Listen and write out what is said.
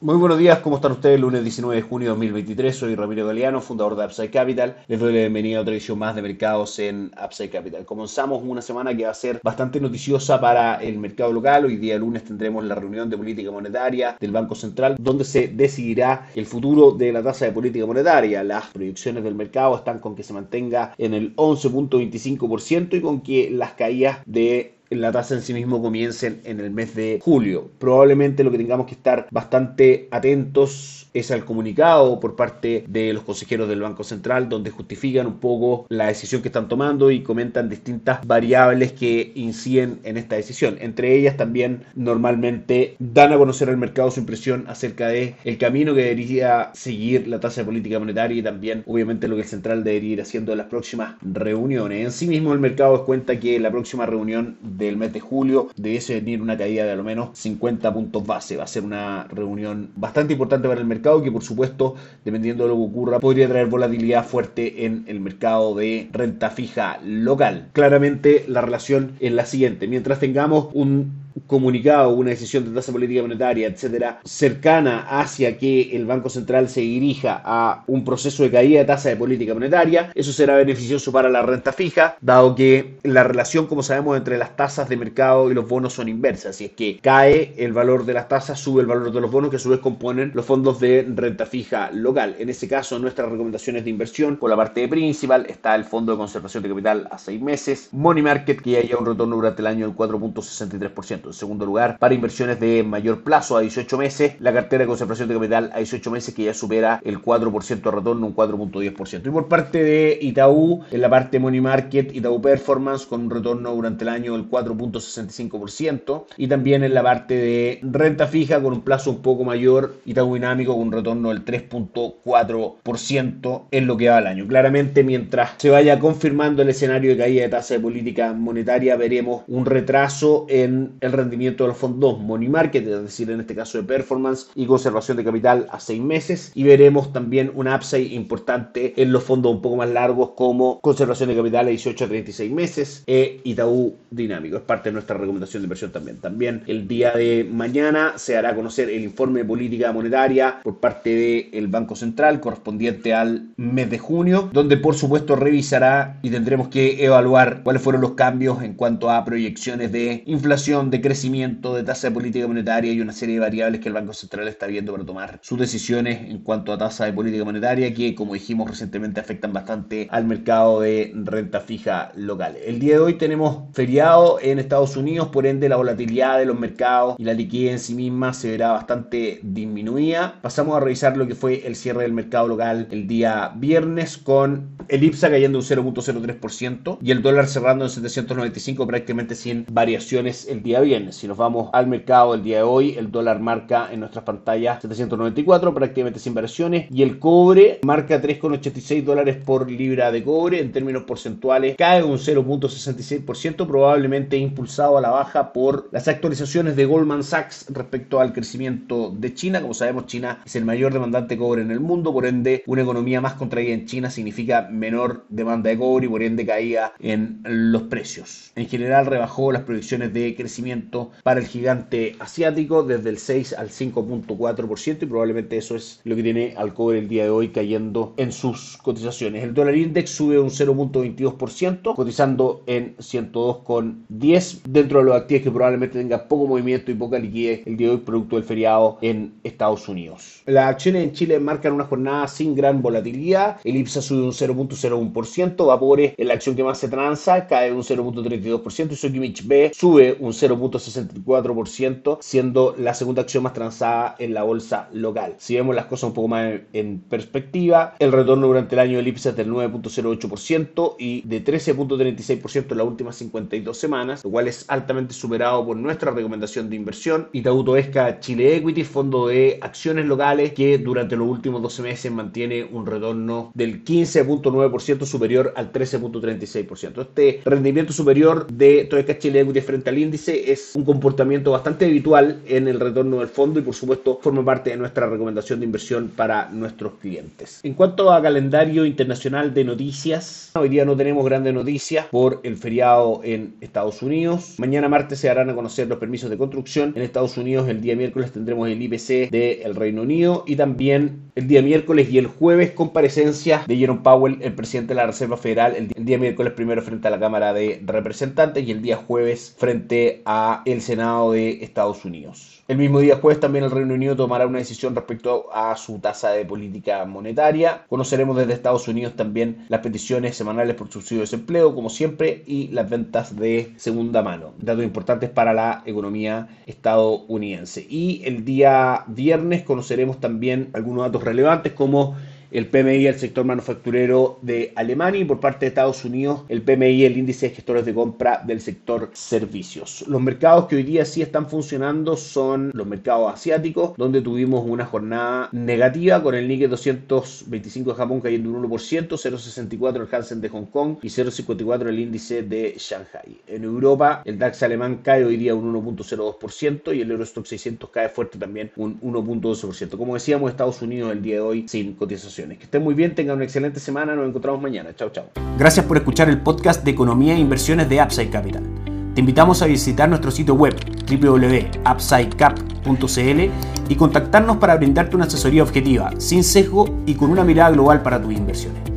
Muy buenos días, ¿cómo están ustedes? Lunes 19 de junio de 2023, soy Ramiro Galeano, fundador de Upside Capital. Les doy la bienvenida a otra edición más de mercados en Upside Capital. Comenzamos una semana que va a ser bastante noticiosa para el mercado local. Hoy día lunes tendremos la reunión de política monetaria del Banco Central, donde se decidirá el futuro de la tasa de política monetaria. Las proyecciones del mercado están con que se mantenga en el 11.25% y con que las caídas de la tasa en sí mismo comiencen en el mes de julio. Probablemente lo que tengamos que estar bastante atentos es al comunicado por parte de los consejeros del Banco Central, donde justifican un poco la decisión que están tomando y comentan distintas variables que inciden en esta decisión. Entre ellas también normalmente dan a conocer al mercado su impresión acerca de el camino que debería seguir la tasa de política monetaria y también obviamente lo que el central debería ir haciendo en las próximas reuniones. En sí mismo el mercado cuenta que la próxima reunión del mes de julio debiese venir una caída de al menos 50 puntos base. Va a ser una reunión bastante importante para el mercado que por supuesto, dependiendo de lo que ocurra, podría traer volatilidad fuerte en el mercado de renta fija local. Claramente la relación es la siguiente. Mientras tengamos un comunicado, una decisión de tasa política monetaria, etcétera, cercana hacia que el Banco Central se dirija a un proceso de caída de tasa de política monetaria, eso será beneficioso para la renta fija, dado que la relación, como sabemos, entre las tasas de mercado y los bonos son inversas. Si es que cae el valor de las tasas, sube el valor de los bonos, que a su vez componen los fondos de renta fija local. En ese caso, nuestras recomendaciones de inversión, por la parte principal, está el fondo de conservación de capital a seis meses, Money Market, que haya un retorno durante el año del 4.63%. En segundo lugar, para inversiones de mayor plazo a 18 meses, la cartera de conservación de capital a 18 meses que ya supera el 4% de retorno, un 4.10%. Y por parte de Itaú, en la parte Money Market, Itaú Performance con un retorno durante el año del 4.65%. Y también en la parte de renta fija con un plazo un poco mayor, Itaú Dinámico con un retorno del 3.4% en lo que va al año. Claramente, mientras se vaya confirmando el escenario de caída de tasa de política monetaria, veremos un retraso en el rendimiento de los fondos money market, es decir, en este caso de performance y conservación de capital a seis meses. Y veremos también un upside importante en los fondos un poco más largos como conservación de capital a 18 a 36 meses e Itaú Dinámico. Es parte de nuestra recomendación de inversión también. También el día de mañana se hará conocer el informe de política monetaria por parte del Banco Central correspondiente al mes de junio, donde por supuesto revisará y tendremos que evaluar cuáles fueron los cambios en cuanto a proyecciones de inflación, de crecimiento, de tasa de política monetaria y una serie de variables que el Banco Central está viendo para tomar sus decisiones en cuanto a tasa de política monetaria que, como dijimos recientemente, afectan bastante al mercado de renta fija local. El día de hoy tenemos feriado en Estados Unidos, por ende la volatilidad de los mercados y la liquidez en sí misma se verá bastante disminuida. Pasamos a revisar lo que fue el cierre del mercado local el día viernes con el IPSA cayendo un 0.03% y el dólar cerrando en 795 prácticamente sin variaciones el día viernes. Si nos vamos al mercado el día de hoy, el dólar marca en nuestras pantallas 794, prácticamente sin variaciones, y el cobre marca 3,86 dólares por libra de cobre. En términos porcentuales, cae un 0.66%, probablemente impulsado a la baja por las actualizaciones de Goldman Sachs respecto al crecimiento de China. Como sabemos, China es el mayor demandante de cobre en el mundo, por ende, una economía más contraída en China significa menor demanda de cobre y por ende caída en los precios. En general, rebajó las proyecciones de crecimiento para el gigante asiático desde el 6 al 5.4% y probablemente eso es lo que tiene al cobre el día de hoy cayendo en sus cotizaciones. El dólar index sube un 0.22%, cotizando en 102,10 dentro de los activos que probablemente tenga poco movimiento y poca liquidez el día de hoy producto del feriado en Estados Unidos. Las acciones en Chile marcan una jornada sin gran volatilidad. El IPSA sube un 0.01%, Vapores en la acción que más se transa cae un 0.32% y Sokimich B sube un 0. 64%, siendo la segunda acción más transada en la bolsa local. Si vemos las cosas un poco más en perspectiva, el retorno durante el año del IPSA es del 9.08% y de 13.36% en las últimas 52 semanas, lo cual es altamente superado por nuestra recomendación de inversión. Itaú Toesca Chile Equity, fondo de acciones locales que durante los últimos 12 meses mantiene un retorno del 15.9% superior al 13.36%. Este rendimiento superior de Toesca Chile Equity frente al índice es un comportamiento bastante habitual en el retorno del fondo y por supuesto forma parte de nuestra recomendación de inversión para nuestros clientes. En cuanto a calendario internacional de noticias, hoy día no tenemos grandes noticias por el feriado en Estados Unidos. Mañana martes se darán a conocer los permisos de construcción. En Estados Unidos el día miércoles tendremos el IPC del Reino Unido y también el día miércoles y el jueves comparecencia de Jerome Powell, el presidente de la Reserva Federal, el día miércoles primero frente a la Cámara de Representantes y el día jueves frente a el Senado de Estados Unidos. El mismo día jueves también el Reino Unido tomará una decisión respecto a su tasa de política monetaria. Conoceremos desde Estados Unidos también las peticiones semanales por subsidio de desempleo, como siempre, y las ventas de segunda mano. Datos importantes para la economía estadounidense. Y el día viernes conoceremos también algunos datos relevantes como el PMI del sector manufacturero de Alemania y por parte de Estados Unidos el PMI, el índice de gestores de compra del sector servicios. Los mercados que hoy día sí están funcionando son los mercados asiáticos, donde tuvimos una jornada negativa con el Nikkei 225 de Japón cayendo un 1%, 0,64 el Hansen de Hong Kong y 0,54 el índice de Shanghai. En Europa el DAX alemán cae hoy día un 1.02% y el Eurostock 600 cae fuerte también un 1.12%. Como decíamos, Estados Unidos el día de hoy sin cotización que estén muy bien, tengan una excelente semana, nos encontramos mañana. Chao, chao. Gracias por escuchar el podcast de Economía e Inversiones de Upside Capital. Te invitamos a visitar nuestro sitio web www.upsidecap.cl y contactarnos para brindarte una asesoría objetiva, sin sesgo y con una mirada global para tus inversiones.